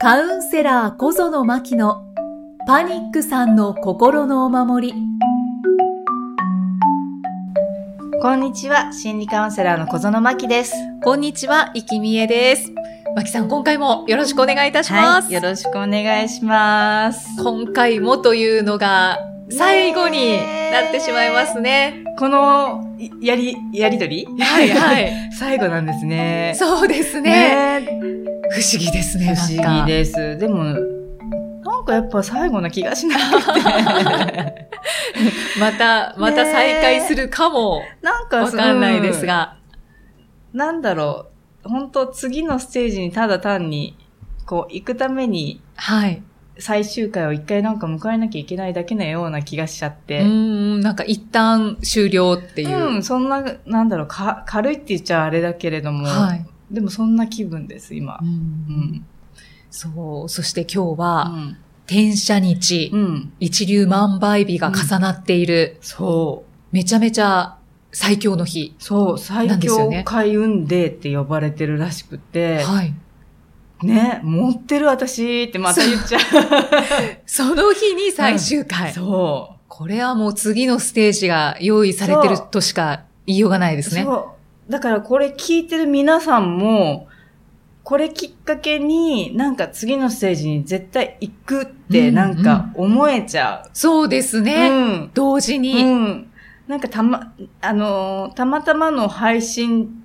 カウンセラー小園真希のパニックさんの心のお守り。こんにちは、心理カウンセラーの小園真希です。こんにちは、生きみえです。真希さん、今回もよろしくお願いいたします。はい、よろしくお願いします。今回もというのが最後になってしまいますね。この、いやり、やりとり？はいはい。最後なんですね。そうですね。ね不思議ですね、不思議です。でも、なんかやっぱ最後な気がしなくて。また、また再開するかもなんかわかんないです。が。うんなんだろう。本当次のステージにただ単に、こう、行くために、はい。最終回を一回なんか迎えなきゃいけないだけなような気がしちゃっうて。ん、なんか一旦終了っていう。うん、そんな、なんだろう、か、軽いって言っちゃあれだけれども、はい。でもそんな気分です、今う。んうん。そう。そして今日うは、ん。転写日、うん。一粒万倍日が重なっている、そう。めちゃめちゃ最強の日。そう、最強ね開運デーって呼ばれてるらしくて、はい。ね、持ってる私ってまた言っちゃう。その日に最終回。そこれはもう次のステージが用意されてるとしか言いようがないでう。すね。そう。だからこれ聞いてる皆さんも、これきっかけになんか次のステージに絶対行くってなんか思えちゃそうですう。ね。うん。同時に。うん。なんかたま、あのーたまたまの配信、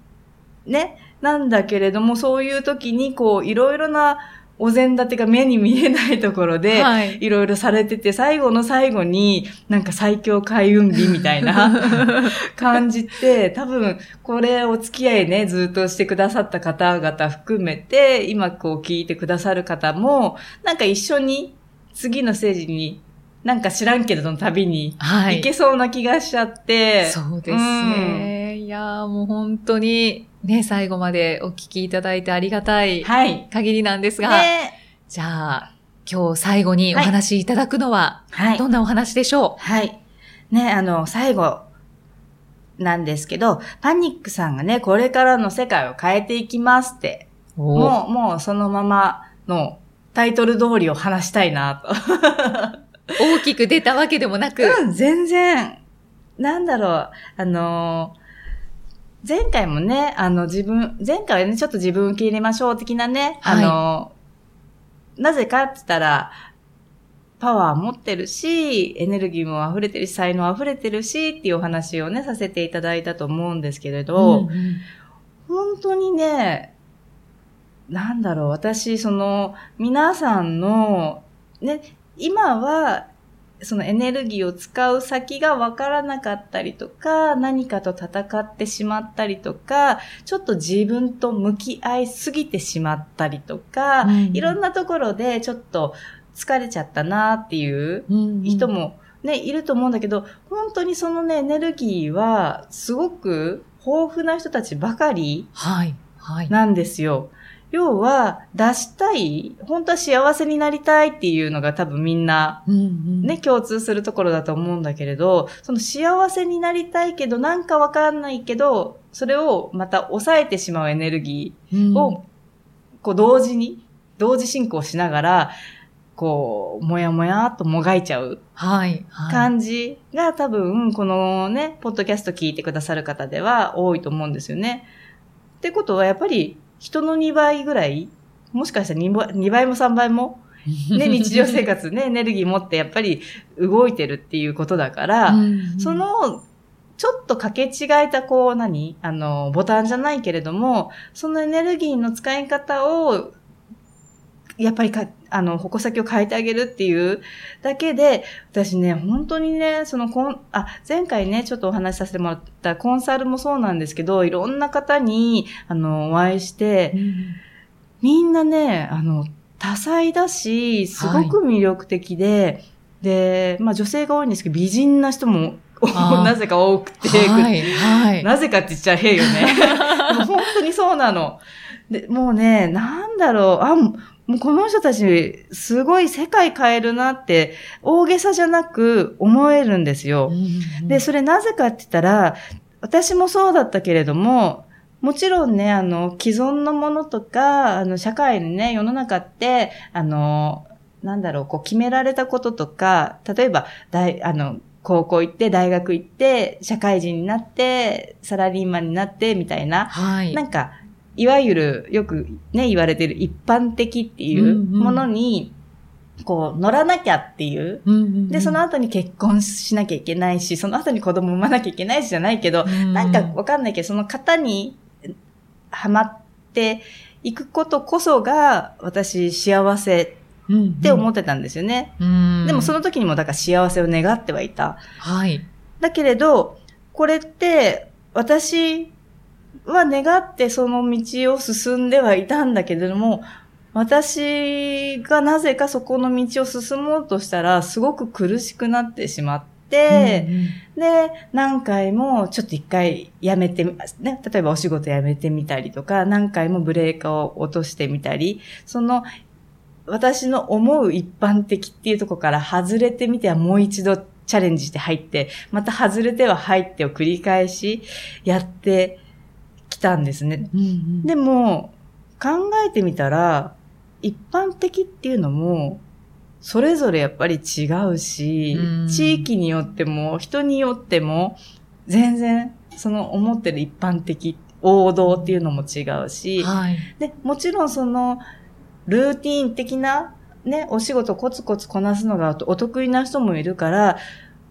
ね、なんだけれども、そういう時に、こう、いろいろなお膳立てが目に見えないところで、はい。いろいろされてて、最後の最後に、なんか最強開運日みたいな 感じて、多分、これお付き合いね、ずっとしてくださった方々含めて、今こう聞いてくださる方も、なんか一緒に次のステージに、なんか知らんけどの旅にはい。いけそうな気がしちゃって。そうですね。いやーもう本当にね、最後までお聞きいただいてありがたいはい。限りなんですが、ねじゃあ、今日最後にお話しいただくのは、はい。どんなお話でしょはい。ね、あの、最後なんですけど、パニックさんがね、これからの世界を変えていきますって、うもう、もうそのままのタイトル通りを話したいなと。大きく出たわけでもなく、うん、全然、なんだろう、あのー前回もね、あの自分、前回はね、ちょっと自分受け入れましょう的なね、はいあのーなぜかって言ったら、パワー持ってるし、エネルギーも溢れてるし、才能溢れてるし、っていうお話をね、させていただいたと思うんですけれど、うんうん。本当にね、なんだろう、私、その、皆さんの、ね、今は、そのエネルギーを使う先がわからなかったりとか、何かと戦ってしまったりとか、ちょっと自分と向き合いすぎてしまったりとか、うんいろんなところでちょっと疲れちゃったなっていううんうん人もね、いると思うんだけど、本当にそのね、エネルギーは、すごく豊富な人たちばかりはい。はい。なんですよ。要は、出したい、本当は幸せになりたいっていうのが多分みんな、うんうんね、共通するところだと思うんだけれど、その幸せになりたいけど、なんかわかんないけど、それをまた抑えてしまうエネルギうんーを、こう同時に、同時進行しながら、こう、もやもやっともがいちゃうはい。はい。感じが多分、このね、ポッドキャスト聞いてくださる方では多いと思うんですよね。ってことは、やっぱり人の2倍ぐらい、もしかしたら 2, 倍2倍も3倍も、ね、日常生活ね、エネルギー持ってやっぱり動いてるっていうことだから、うんうん。そ、の、ちょっと掛け違えた、こう、何？あの、ボタンじゃないけれども、そのエネルギーの使い方を、やっぱりか、あの、矛先を変えてあげるっていうだけで、私ね、本当にね、そのコン、あ、前回ね、ちょっとお話しさせてもらったコンサルもそうなんですけど、いろんな方に、あの、お会いしてう、んみんなね、あの、多彩だし、すごく魅力的で、で、まあ女性が多いんですけど、美人な人も、なぜか多くて、はい。はい。なぜかって言っちゃ変よね。本当にそうなの。で、もうね、なんだろう、あ、もうこの人たち、すごい世界変えるなって、大げさじゃなく思えるんですよ。で、それなぜかって言ったら、私もそうだったけれども、もちろんね、あの、既存のものとか、あの、社会のね、世の中って、あの、なんだろう、こう決められたこととか、例えば、大、あの、高校行って、大学行って、社会人になって、サラリーマンになって、みたいな、はい。なんか、いわゆる、よくね、言われてる一般的っていうものに、こう、乗らなきゃっていう。うんうんうん、で、その後に結婚しなきゃいけないし、その後に子供産まなきゃいけないしじゃないけど、なんかわかんないけど、その型にはまっていくことこそが、私幸せって思ってたんですよね。うんうん、でもその時にもだから幸せを願ってはいた。はい。だけれど、これって、私は願ってその道を進んではいたんだけれども、私がなぜかそこの道を進もうとしたら、すごく苦しくなってしまって、うんうん、で、何回もちょっと一回やめてみ、ね、例えばお仕事やめてみたりとか、何回もブレーカーを落としてみたり、その、私の思う一般的っていうところから外れてみてはもう一度チャレンジして入って、また外れては入ってを繰り返しやってきたんですね。うんうん、でも、考えてみたら、一般的っていうのも、それぞれやっぱり違うし、う地域によっても、人によっても、全然、その思ってる一般的、王道っていうのも違うし、はい、で、もちろんその、ルーティーン的な、ね、お仕事コツコツこなすのがお得意な人もいるから、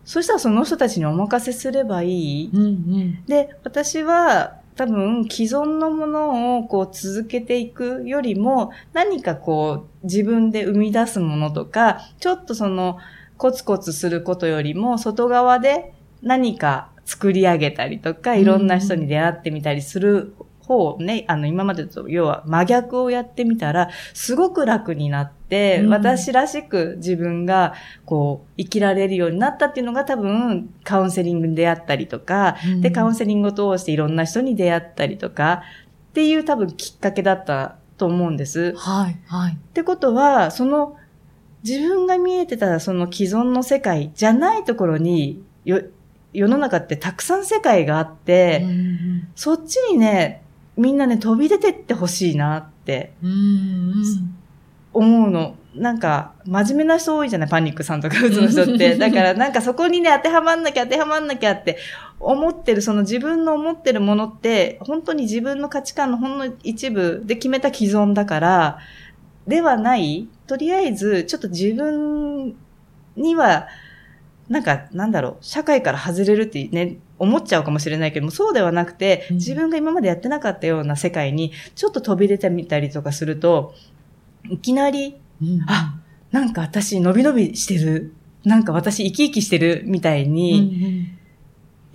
そしたらその人たちにお任せすればいい。うんうん、で、私は、多分既存のものをこう続けていくよりも何かこう自分で生み出すものとか、ちょっとそのコツコツすることよりも外側で何か作り上げたりとか、いろんな人に出会ってみたりする方ね、あの今までと要は真逆をやってみたら、すごく楽になって、うん、私らしく自分がこう生きられるようになったっていうのが多分カウンセリングに出会ったりとか、うん、で、カウンセリングを通していろんな人に出会ったりとか、っていう多分きっかけだったと思うんです。はい、はい。ってことは、その自分が見えてたその既存の世界じゃないところに、よ世の中ってたくさん世界があって、うん、そっちにね、みんなね、飛び出てってほしいなって、思うの。なんか、真面目な人多いじゃない？パニックさんとか、うつの人って。だから、なんかそこにね、当てはまんなきゃ、当てはまんなきゃって思ってる、その自分の思ってるものって、本当に自分の価値観のほんの一部で決めた既存だから、ではない。とりあえず、ちょっと自分には、なんか、なんだろう、社会から外れるってね、思っちゃうかもしれないけども、そうではなくて、自分が今までやってなかったような世界に、ちょっと飛び出てみたりとかすると、いきなり、うん、あ、なんか私伸び伸びしてる。なんか私生き生きしてるみたいに、うんうん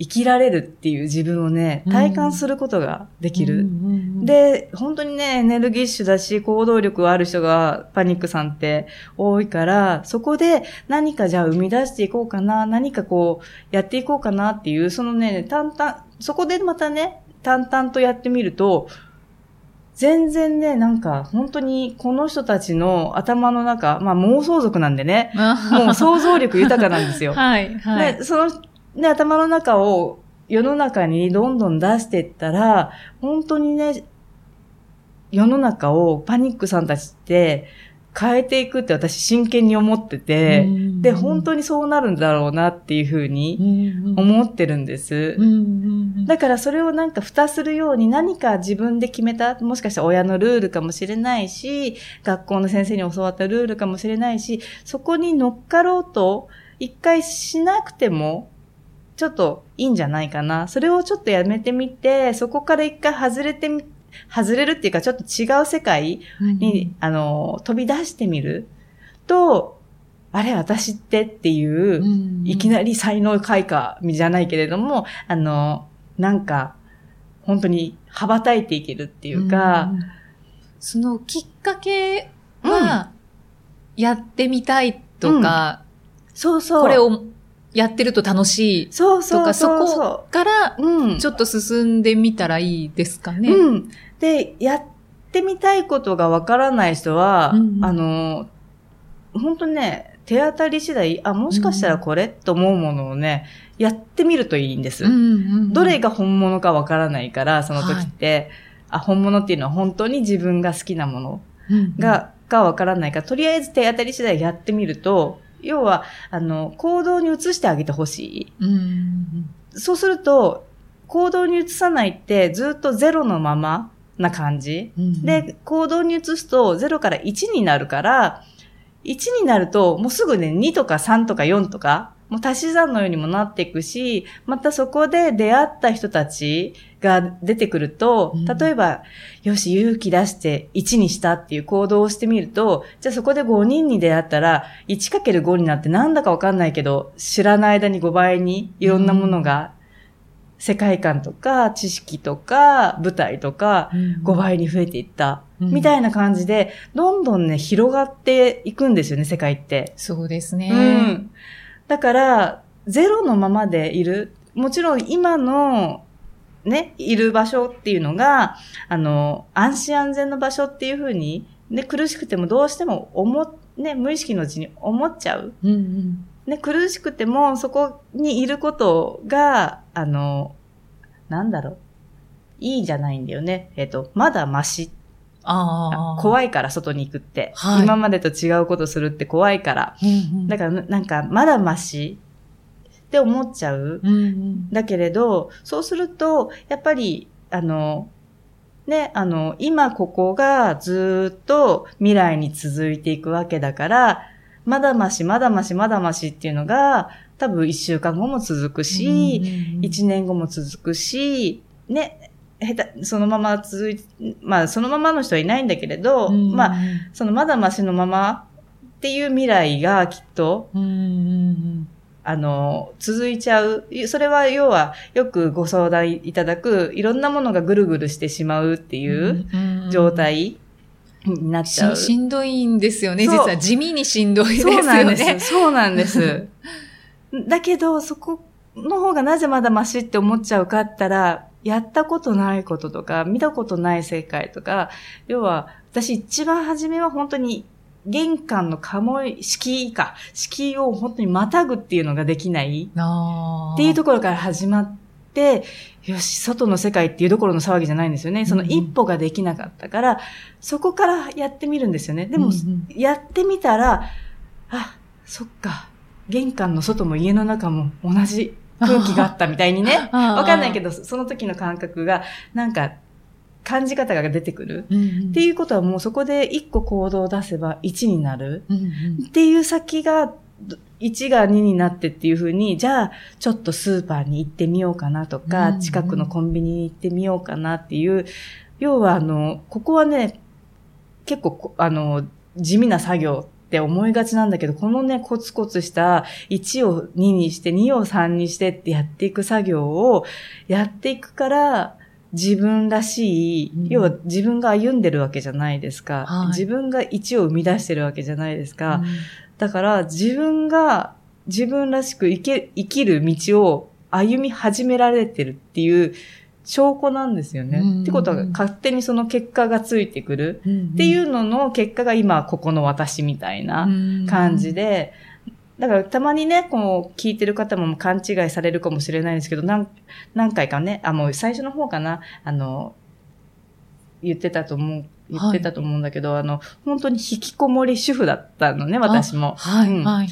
生きられるっていう自分をね、体感することができる。で、本当にね、エネルギッシュだし、行動力がある人がパニックさんって多いから、そこで何かじゃあ生み出していこうかな、何かこう、やっていこうかなっていう、そのね、淡々、そこでまたね、淡々とやってみると、全然ね、なんか、本当にこの人たちの頭の中、まあ妄想族なんでね、もう想像力豊かなんですよ。はい、はい。で、そので、頭の中を世の中にどんどん出していったら、本当にね、世の中をパニックさんたちって変えていくって私真剣に思ってて、で、本当にそうなるんだろうなっていうふうに思ってるんです。だからそれをなんか蓋するように何か自分で決めた、もしかしたら親のルールかもしれないし、学校の先生に教わったルールかもしれないし、そこに乗っかろうと一回しなくてもちょっといいんじゃないかな。それをちょっとやめてみて、そこから一回外れてみ、外れるっていうかちょっと違う世界に、うん、あの、飛び出してみる。と、あれ、私ってっていう、うん、いきなり才能開花じゃないけれども、あの、なんか、本当に羽ばたいていけるっていうか、うん、そのきっかけは、やってみたいとか、そうそう。これをやってると楽しいとか、そうそうそこから、ちょっと進んでみたらいいですかね。うん。で、やってみたいことがわからない人は、うんうん、あの、本当ね、手当たり次第、あ、もしかしたらこれ、と思うものをね、やってみるといいんです。うんうんうんどれが本物かわからないから、その時って、あ、本物っていうのは本当に自分が好きなものが、かわからないから、とりあえず手当たり次第やってみると、要は、あの、行動に移してあげてほしうんう。そうすると、行動に移さないってずっとゼロのままな感じ。うんうん、で、行動に移すと0から1になるから、1になるともうすぐね、2とか3とか4とか、もう足し算のようにもなっていくし、またそこで出会った人たちが出てくるとうん、例えば、よし、勇気出して1にしたっていう行動をしてみると、じゃあそこで5人に出会ったら、1×5 になってなんだかわかんないけど、知らない間に5倍にいろんなものが、世界観とか知識とか舞台とかうん5倍に増えていった。うんみたいな感じで、どんどんね、広がっていくんですよね、世界って。そうですね。うん。だから、ゼロのままでいる。もちろん今の、ね、いる場所っていうのが、あの、安心安全の場所っていうふうに、ね、苦しくてもどうしても思っ、ね、無意識のうちに思っちゃう。うんうんね、苦しくてもそこにいることが、あの、なんだろう。いいじゃないんだよね。えっ、と、まだマシ。怖いから外に行くって、はい。今までと違うことするって怖いから。だから、なんか、まだマシって思っちゃう。うんうん。だけれど、そうすると、やっぱり、あの、ね、あの、今ここがずーっと未来に続いていくわけだから、まだまし、まだまし、まだましっていうのが、多分一週間後も続くし、うんうん。一年後も続くし、ね、下手、そのまま続いまあ、そのままの人はいないんだけれど、うんまあ、そのまだましのままっていう未来がきっと、うんうんあの、続いちゃう。それは要は、よくご相談いただく、いろんなものがぐるぐるしてしまうってうんいう状態になっちゃう。ししんどいんですよね。実は地味にしんどいですよね。そうなんです。そうなんです。だけど、そこの方がなぜまだマシって思っちゃうかったら、やったことないこととか、見たことない世界とか、要は、私一番初めは本当に、玄関の鴨居、敷居か、敷居を本当にまたぐっていうのができないっていうところから始まって、よし、外の世界っていうところの騒ぎじゃないんですよね。その一歩ができなかったから、そこからやってみるんですよね。でも、うんうんやってみたら、あ、そっか。玄関の外も家の中も同じ空気があったみたいにね。わかんないけど、その時の感覚が、なんか、感じ方が出てくる。うんうんっていうことはもうそこで一個行動を出せば1になる。うんうんっていう先が、ど1が2になってっていう風に、じゃあ、ちょっとスーパーに行ってみようかなとか、うんうん近くのコンビニに行ってみようかなっていう、要はあの、ここはね、結構こ、あの、地味な作業って思いがちなんだけど、このね、コツコツした1を2にして、2を3にしてってやっていく作業をやっていくから、自分らしい、うん要は自分が歩んでるわけじゃないですか。はい自分が1を生み出してるわけじゃないですか。うんだから自分が自分らしく生き生きる道を歩み始められてるっていう証拠なんですよね。うん。ってことは勝手にその結果がついてくる。うんっていうのの結果が今ここの私みたいな感じで、だからたまにね、こう聞いてる方も勘違いされるかもしれないんですけど、何何回かね、あ、もう最初の方かな、あの、言ってたと思う、言ってたと思うんだけど、あの、本当に引きこもり主婦だったのね、私も。はい、うん。はい。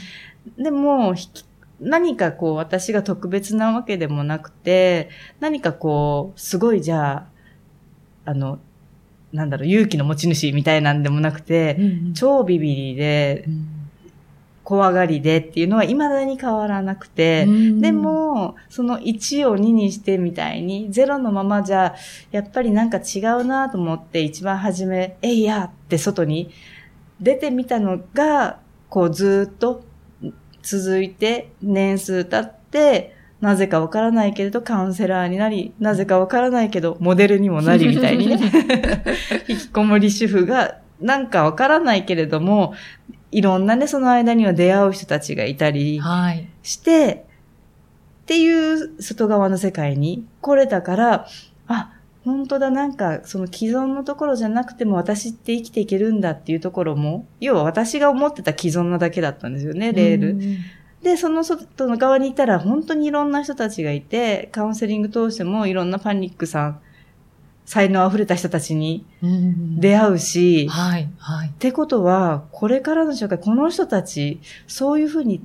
でも、引き何かこう、私が特別なわけでもなくて、何かこう、すごいじゃあ、あの、なんだろう、勇気の持ち主みたいなんでもなくて、超ビビリでう、ん怖がりでっていうのは未だに変わらなくて、うん。で、も、その1を2にしてみたいに、0のままじゃ、やっぱりなんか違うなと思って、一番初め、えいやって外に出てみたのが、こうずーっと続いて、年数経って、なぜかわからないけれどカウンセラーになり、なぜかわからないけどモデルにもなりみたいにね。引きこもり主婦が、なんかわからないけれども、いろんなね、その間には出会う人たちがいたり、はい。して、っていう外側の世界に来れたから、あ、本当だ、なんか、その既存のところじゃなくても私って生きていけるんだっていうところも、要は私が思ってた既存なだけだったんですよね、レール。うんで、その外の側にいたら本当にいろんな人たちがいて、カウンセリング通してもいろんなパニックさん、才能溢れた人たちにうん出会うし、はい、はい。ってことは、これからの社会、この人たち、そういうふうに、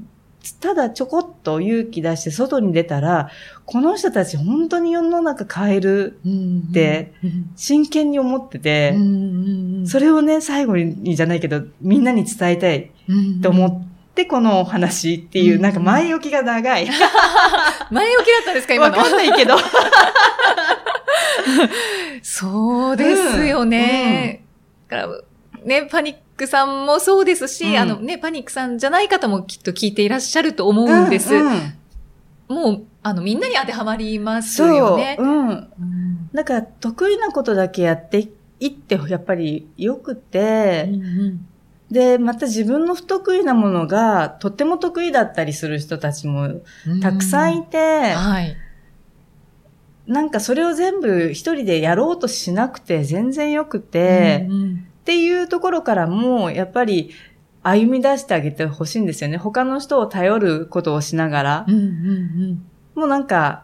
ただちょこっと勇気出して外に出たら、この人たち本当に世の中変える、うんで、うん真剣に思ってて、うんそれをね、最後にじゃないけど、みんなに伝えたいと思って、このお話っていう、うんなんか前置きが長い。前置きだったんですか、今わの。かんないけど。そうですよね。だからね、パニックさんもそうですし、うんあのね、パニックさんじゃない方もきっと聞いていらっしゃると思うんです。うんうんもう、あの、みんなに当てはまりますそう。よね。うん。うんなんか、得意なことだけやっていって、やっぱり良くて、うんで、また自分の不得意なものがとっても得意だったりする人たちもうんたくさんいて、はい。なんかそれを全部一人でやろうとしなくて全然よくて、うんうんっていうところからも、やっぱり歩み出してあげてほしいんですよね。他の人を頼ることをしながら。うんうんもうなんか、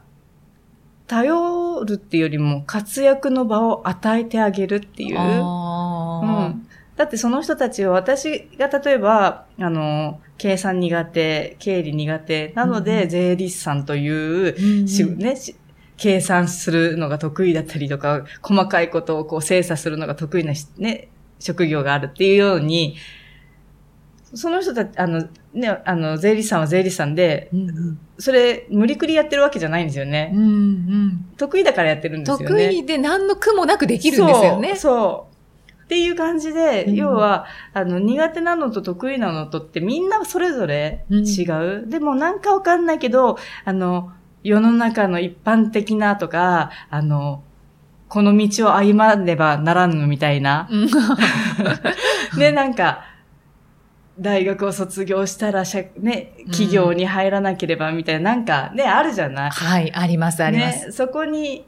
頼るっていうよりも活躍の場を与えてあげるっていうう。ん。だってその人たちは私が例えば、あの、計算苦手、経理苦手、なのうんで税理士さんという、ね、し計算するのが得意だったりとか、細かいことをこう精査するのが得意なしね、職業があるっていうように、その人たち、あの、ね、あの、税理士さんは税理士さんで、うんうんそれ、無理くりやってるわけじゃないんですよね。うんうん得意だからやってるんですよね。得意で何の苦もなくできるんですよね。そう。そうっていう感じで、うん要は、あの、苦手なのと得意なのとってみんなそれぞれ違う。でもなんかわかんないけど、あの、世の中の一般的なとか、あの、この道を歩まねばならぬみたいな。うん で、なんか、大学を卒業したら、社ね、企業に入らなければみたいな、なんかね、あるじゃない。はい、あります、あります。ね、そこに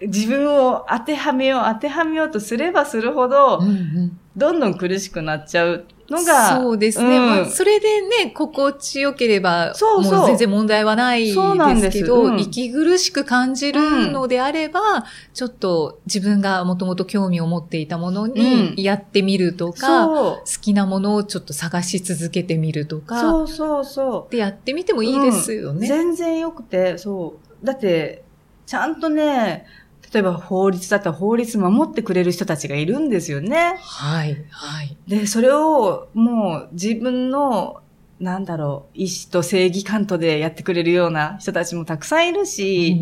自分を当てはめよう、当てはめようとすればするほど、うんうんどんどん苦しくなっちゃうのが、そうですね。うんまあそれでね、心地よければ、そうそうもう全然問題はないでけど、うん息苦しく感じるのであれば、ちょっと自分がもともと興味を持っていたものにうんやってみるとか、好。きなものをちょっと探し続けてみるとか、そうそうそでやってみてもいいですよう。ね。全然よくて、そう。だって、ちゃんとね、例えば法律だったら法律守ってくれる人たちがいるんですよね。はい、はい。で、それをもう自分の、なんだろう、意志と正義感とでやってくれるような人たちもたくさんいるし、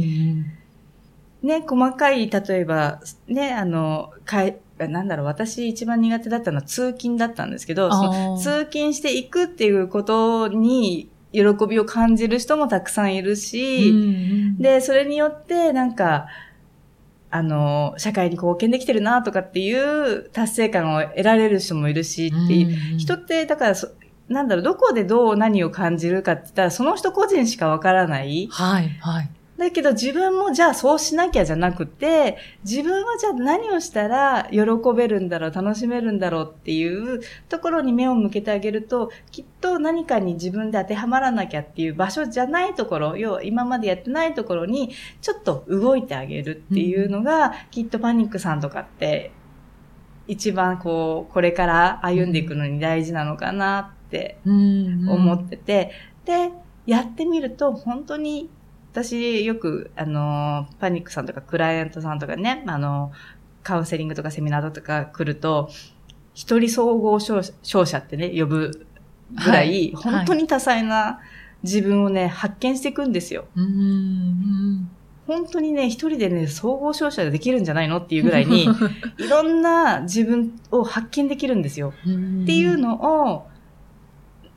ね、細かい、例えば、ね、あの、かい、なんだろう、私一番苦手だったのは通勤だったんですけど、その通勤していくっていうことに喜びを感じる人もたくさんいるし、で、で、それによって、なんか、あの、社会に貢献できてるなとかっていう達成感を得られる人もいるしっていう、人って、だからそ、なんだろう、どこでどう何を感じるかって言ったら、その人個人しかわからない。はい、はい。だけど自分もじゃあそうしなきゃじゃなくて、自分はじゃあ何をしたら喜べるんだろう、楽しめるんだろうっていうところに目を向けてあげると、きっと何かに自分で当てはまらなきゃっていう場所じゃないところ、要は今までやってないところにちょっと動いてあげるっていうのが、きっとパニックさんとかって一番こう、これから歩んでいくのに大事なのかなって思ってて、で、やってみると本当に私よく、あの、パニックさんとかクライアントさんとかね、あの、カウンセリングとかセミナーとか来ると、一人総合商商社ってね、呼ぶぐらい、はい本当に多彩な自分をね、発見していくんですよ。本当にね、一人でね、総合商社でできるんじゃないのっていうぐらいに、いろんな自分を発見できるんですよ。うんっていうのを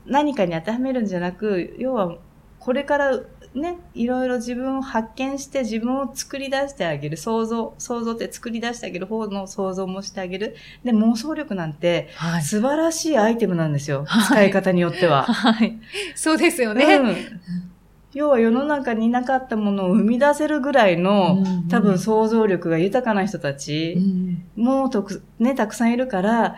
何かに当てはめるんじゃなく、要はこれからね、いろいろ自分を発見して自分を作り出してあげる。想像、想像って作り出してあげる方の想像もしてあげる。で、妄想力なんてはい。素晴らしいアイテムなんですよ。はい使い方によっては。はい。そうですよね。うん要は世の中になかったものを生み出せるぐらいの、うんうん多分想像力が豊かな人たちもとく、ね、たくさんいるから、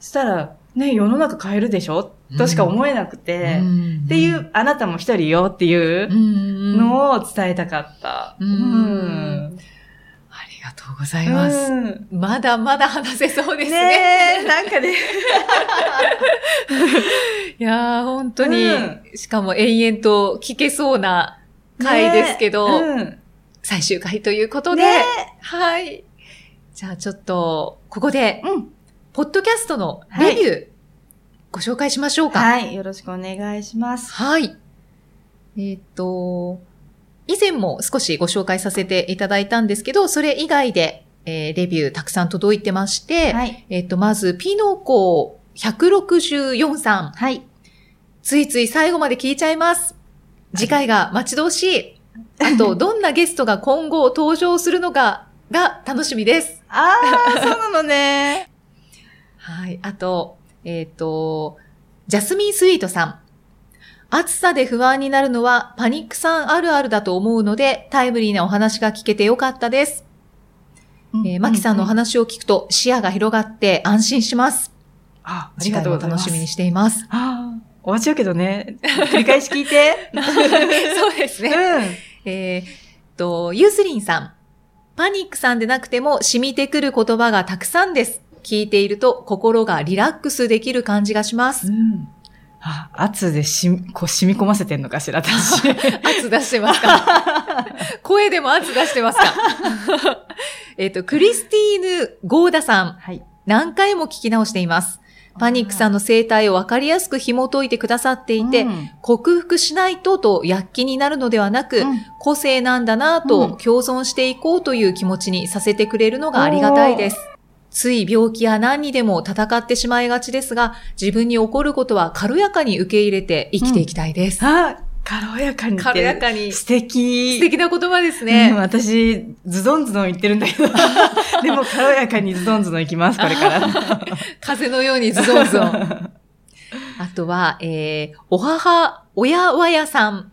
そしたら、ね、世の中変えるでしょとしか思えなくて、っていうう、あなたも一人よっていうののを伝えたかった。うんうんありがとうございます。うんまだまだ話せそうですね。ねえ、なんかね。いやー、本当に、うんしかも延々と聞けそうな回ですけど、ねうん最終回ということで、ねはい。じゃあちょっと、ここで、うん。ポッドキャストのレビュー、ご紹介しましょうか。はい。よろしくお願いします。はい。えーっと、以前も少しご紹介させていただいたんですけど、それ以外で、えーレビューたくさん届いてまして、はい。えーっと、まず、ピノコ164さん。はい。ついつい最後まで聞いちゃいます。次回が待ち遠しい。あと、どんなゲストが今後登場するのかが楽しみです。ああ、そうなのね。はい。あと、えっ、と、ジャスミンスイートさん。暑さで不安になるのはパニックさんあるあるだと思うので、タイムリーなお話が聞けてよかったです。えーマキさんのお話を聞くと視野が広がって安心します。あ、ありがとうございます。楽しみにしています。ああ、終わっちゃうけどね。繰り返し聞いて。そうですね。うん。えーっと、ユースリンさん。パニックさんでなくても染みてくる言葉がたくさんです。聞いていると心がリラックスできる感じがします。うん。あ、圧でしみ、こう染み込ませてんのかしら、私。圧出してますか？声でも圧出してますか？えっと、クリスティーヌ・ゴーダさん。はい。何回も聞き直しています。パニックさんの生態をわかりやすく紐解いてくださっていて、うん克服しないとと躍起になるのではなく、うん個性なんだなと共存していこうという気持ちにさせてくれるのがありがたいです。つい病気や何にでも戦ってしまいがちですが、自分に起こることは軽やかに受け入れて生きていきたいです。あ、軽やかに。軽やかに。素素敵。敵な言葉ですうんね。私、ズドンズドン言ってるんだけど。でも軽やかにズドンズドン行きます、これから。風のようにズドンズドン。あとは、えー、お母、親わやさん。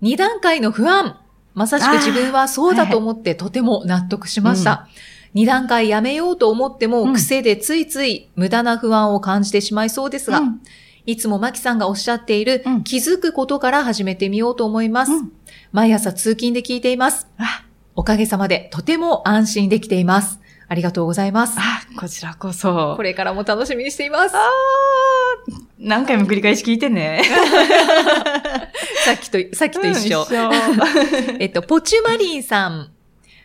二段階の不安。まさしく自分はそうだと思ってとても納得しました。二段階やめようと思っても、うん癖でついつい無駄な不安を感じてしまいそうですが、うんいつもマキさんがおっしゃっている、うん気づくことから始めてみようと思います。うん毎朝通勤で聞いています。あ、おかげさまでとても安心できています。ありがとうございます。あ、こちらこそ。これからも楽しみにしています。あー何回も繰り返し聞いてね。さっきと、さっきと一緒。うん えっと、ポチュマリンさん。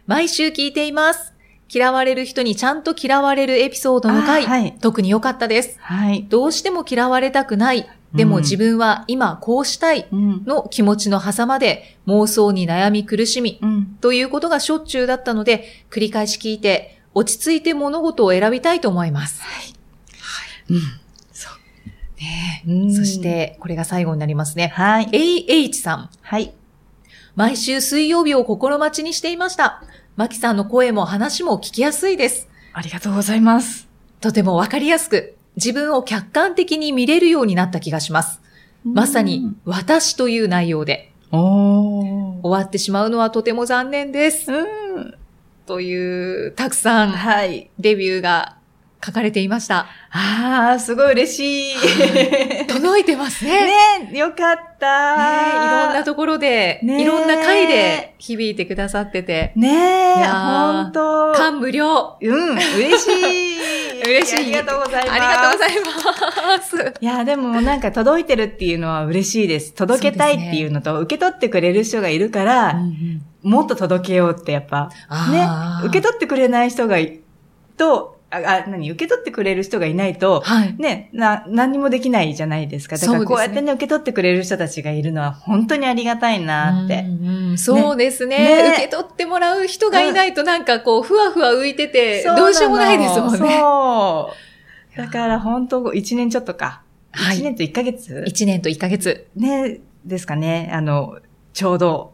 毎週聞いています。嫌われる人にちゃんと嫌われるエピソードの回、あはい特に良かったです。はい。どうしても嫌われたくない。でもうん自分は今こうしたい。うん。の気持ちの狭間で妄想に悩み苦しみ、うん。ということがしょっちゅうだったので、繰り返し聞いて、落ち着いて物事を選びたいと思います。うん。ねえうんそし、て、これが最後になりますね。はい。AH さん。はい。毎週水曜日を心待ちにしていました。マキさんの声も話も聞きやすいです。ありがとうございます。とてもわかりやすく、自分を客観的に見れるようになった気がします。まさに、私という内容で。終わってしまうのはとても残念です。うん。という、たくさんはい。レビューが書かれていました。ああ、すごい嬉しい。届いてますね。ねよかっねた、いろんなところで、ねいろんな回で響いてくださってて、ねえ、いやーほんと。感無量。うん、嬉しい。嬉しいありがとうございます。ありがとうございます。いや、でもなんか届いてるっていうのは嬉しいです。届けたいっていうのと、受け取ってくれる人がいるから、もっと届けようってやっぱ、ね受け取ってくれない人がい、と、あ、あ何、受け取ってくれる人がいないと、はい。ね、な、何にもできないじゃないですか。だからこうやってね、受け取ってくれる人たちがいるのは本当にありがたいなって。うんうんそうですねね受け取ってもらう人がいないとなんかこう、ふわふわ浮いてて、どうしようもないですもんね。そう。だから本当、1年ちょっとか。はい1年と1ヶ月1年と1ヶ月。ね、ですかね。あの、ちょうど、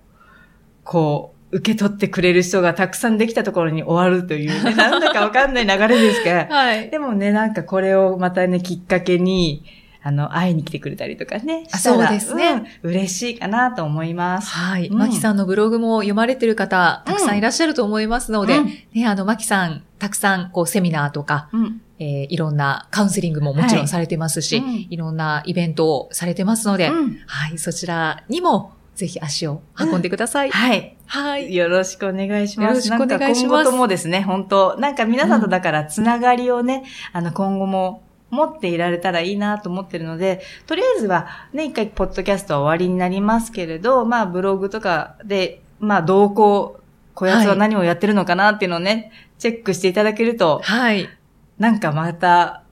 こう、受け取ってくれる人がたくさんできたところに終わるというね、なんだかわかんない流れですが、はい。でもね、なんかこれをまたね、きっかけに、あの、会いに来てくれたりとかね。そうですねうん嬉しいかなと思います。はい。うんマキさんのブログも読まれてる方、たくさんいらっしゃると思いますので、うんね、あの、マキさん、たくさん、こう、セミナーとか、うん。えーいろんなカウンセリングももちろはいんされてますし、うんいろんなイベントをされてますので、うんはい、そちらにも、ぜひ足を運んでください。はい。はい。よろしくお願いします。よろしくお願いしますなんか今後ともですね、本当なんか皆さんとだからつながりをね、あの今後も持っていられたらいいなと思ってるので、とりあえずはね、一回ポッドキャストは終わりになりますけれど、まあブログとかで、まあ動向、こやつは何をやってるのかなっていうのをね、チェックしていただけると、はい。なんかまた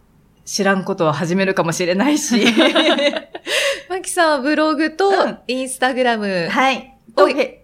知らんことを始めるかもしれないし。マキさんはブログとうん、インスタグラム、はい。おフェ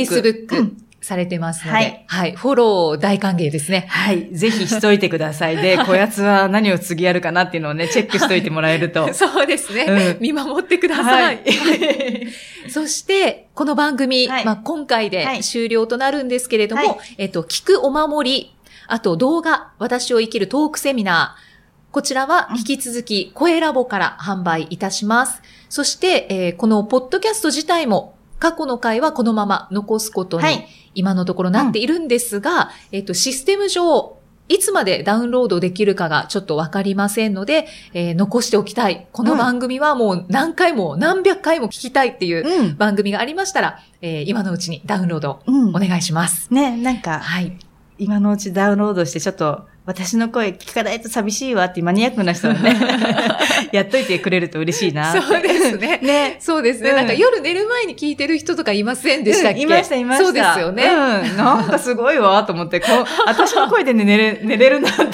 イスブックうんされてますので、ははいい、フォロー大歓迎ですね。はい。ぜひしといてください。で、こやつは何を次やるかなっていうのをね、チェックしといてもらえると。そうですね、うん見守ってくださ。はいい。そして、この番組、はいまあ、今回ではい終了となるんですけれども、はいえっと、聞くお守り、あと動画、私を生きるトークセミナー、こちらは引き続き、声ラボから販売いたします。そして、えーこのポッドキャスト自体も、過去の回はこのまま残すことに、はい今のところなっているんですが、えっと、システム上、いつまでダウンロードできるかがちょっとわかりませんので、えー残しておきたい。この番組はもう何回も何百回も聞きたいっていううん。番組がありましたら、えー今のうちにダウンロードうんお願いします。ね、なんか、はい。今のうちダウンロードしてちょっと、私の声聞かないと寂しいわってマニアックな人はね、やっといてくれると嬉しいな。そうですね。ね。そうですね。うんなんか夜寝る前に聞いてる人とかいませんでしたっけ、うんいました、いました。そうですよね。うん。なんかすごいわ、と思って、こう、私の声でね、寝れ、寝れるなって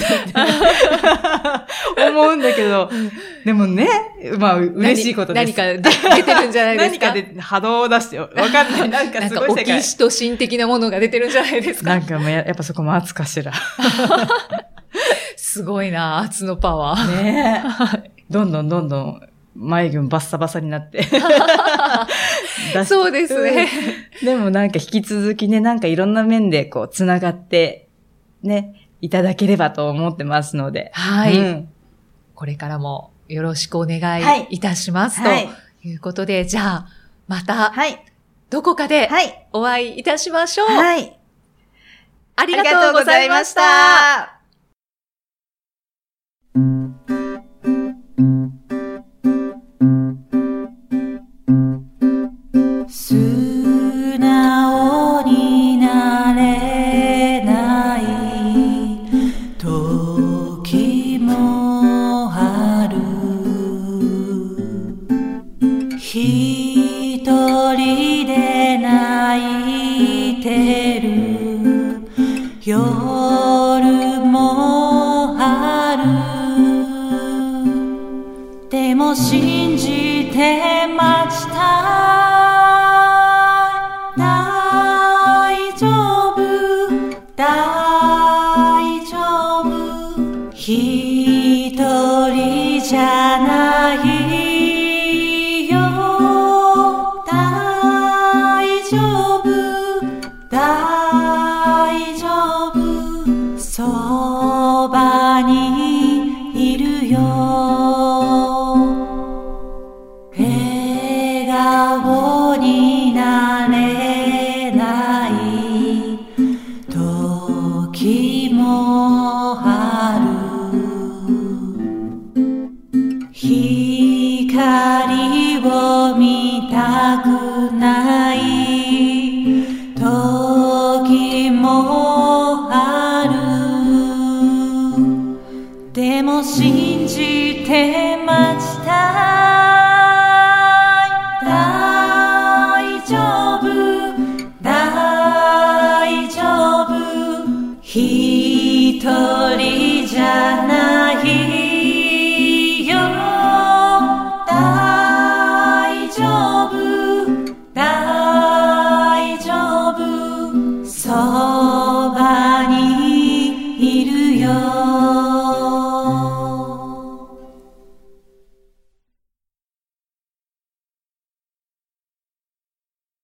思うんだけど、でもね、まあ、嬉しいことです。何何か出出てるんじゃないですか？何かで波動を出してよ。わかんない。なんかなんかオキすごい世界。シトシン的なものが出てるんじゃないですか？なんかもうややっぱそこも圧かしら。すごいな、圧のパワー。ねえ。どんどんどんどん眉毛もバッサバサになって。そうですね。うんでもなんか引き続きね、なんかいろんな面でこう、つながって、ね、いただければと思ってますので。はい、うんこれからもよろしくお願はいいいたします。はい。ということで、じゃあ、また、はい。どこかではい。お会いいたしましょう。はい。ありがとうございました。時もある